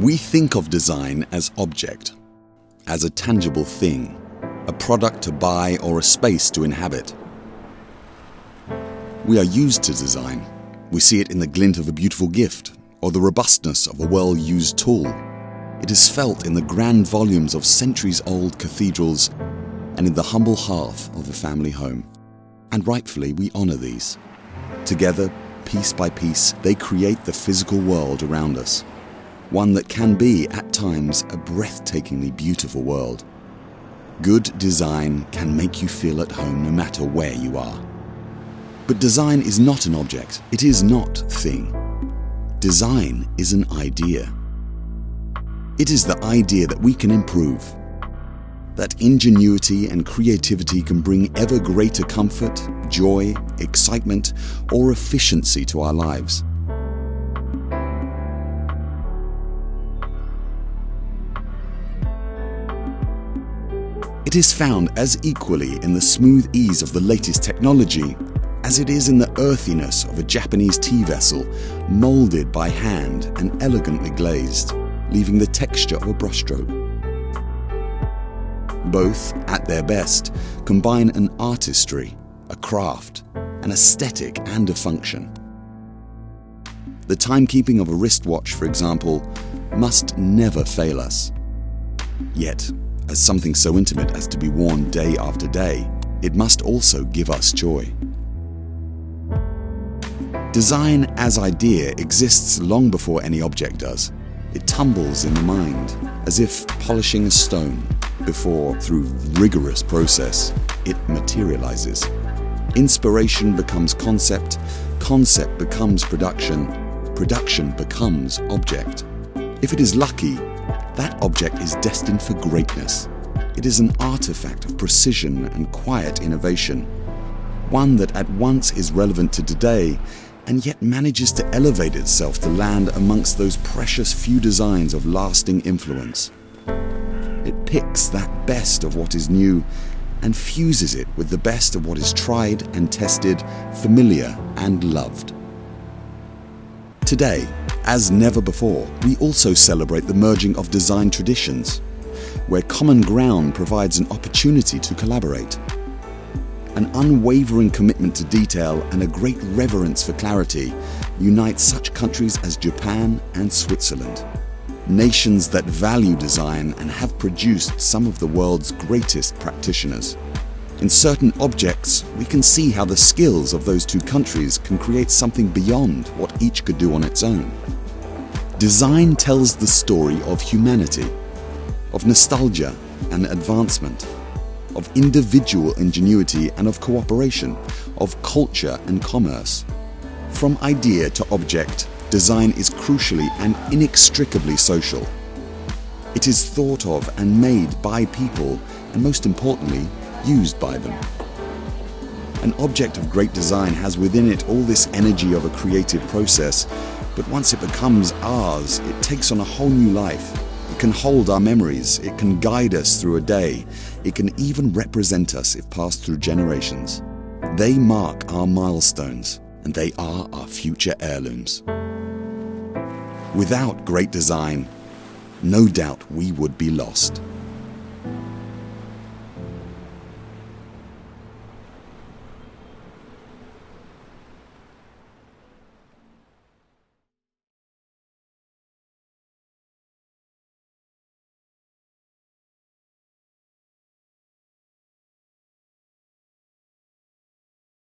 We think of design as object, as a tangible thing, a product to buy or a space to inhabit. We are used to design. We see it in the glint of a beautiful gift or the robustness of a well used tool. It is felt in the grand volumes of centuries old cathedrals and in the humble hearth of a family home. And rightfully, we honour these. Together, piece by piece, they create the physical world around us one that can be, at times, a breathtakingly beautiful world. Good design can make you feel at home no matter where you are. But design is not an object, it is not thing. Design is an idea. It is the idea that we can improve, that ingenuity and creativity can bring ever greater comfort, joy, excitement, or efficiency to our lives. It is found as equally in the smooth ease of the latest technology as it is in the earthiness of a Japanese tea vessel, moulded by hand and elegantly glazed, leaving the texture of a brushstroke. Both, at their best, combine an artistry, a craft, an aesthetic, and a function. The timekeeping of a wristwatch, for example, must never fail us. Yet, as something so intimate as to be worn day after day, it must also give us joy. Design as idea exists long before any object does. It tumbles in the mind, as if polishing a stone, before, through rigorous process, it materializes. Inspiration becomes concept, concept becomes production, production becomes object. If it is lucky, that object is destined for greatness. It is an artifact of precision and quiet innovation, one that at once is relevant to today and yet manages to elevate itself to land amongst those precious few designs of lasting influence. It picks that best of what is new and fuses it with the best of what is tried and tested, familiar and loved. Today, as never before, we also celebrate the merging of design traditions, where common ground provides an opportunity to collaborate. An unwavering commitment to detail and a great reverence for clarity unite such countries as Japan and Switzerland. Nations that value design and have produced some of the world's greatest practitioners. In certain objects, we can see how the skills of those two countries can create something beyond what each could do on its own. Design tells the story of humanity, of nostalgia and advancement, of individual ingenuity and of cooperation, of culture and commerce. From idea to object, design is crucially and inextricably social. It is thought of and made by people, and most importantly, used by them. An object of great design has within it all this energy of a creative process, but once it becomes ours, it takes on a whole new life. It can hold our memories, it can guide us through a day, it can even represent us if passed through generations. They mark our milestones, and they are our future heirlooms. Without great design, no doubt we would be lost.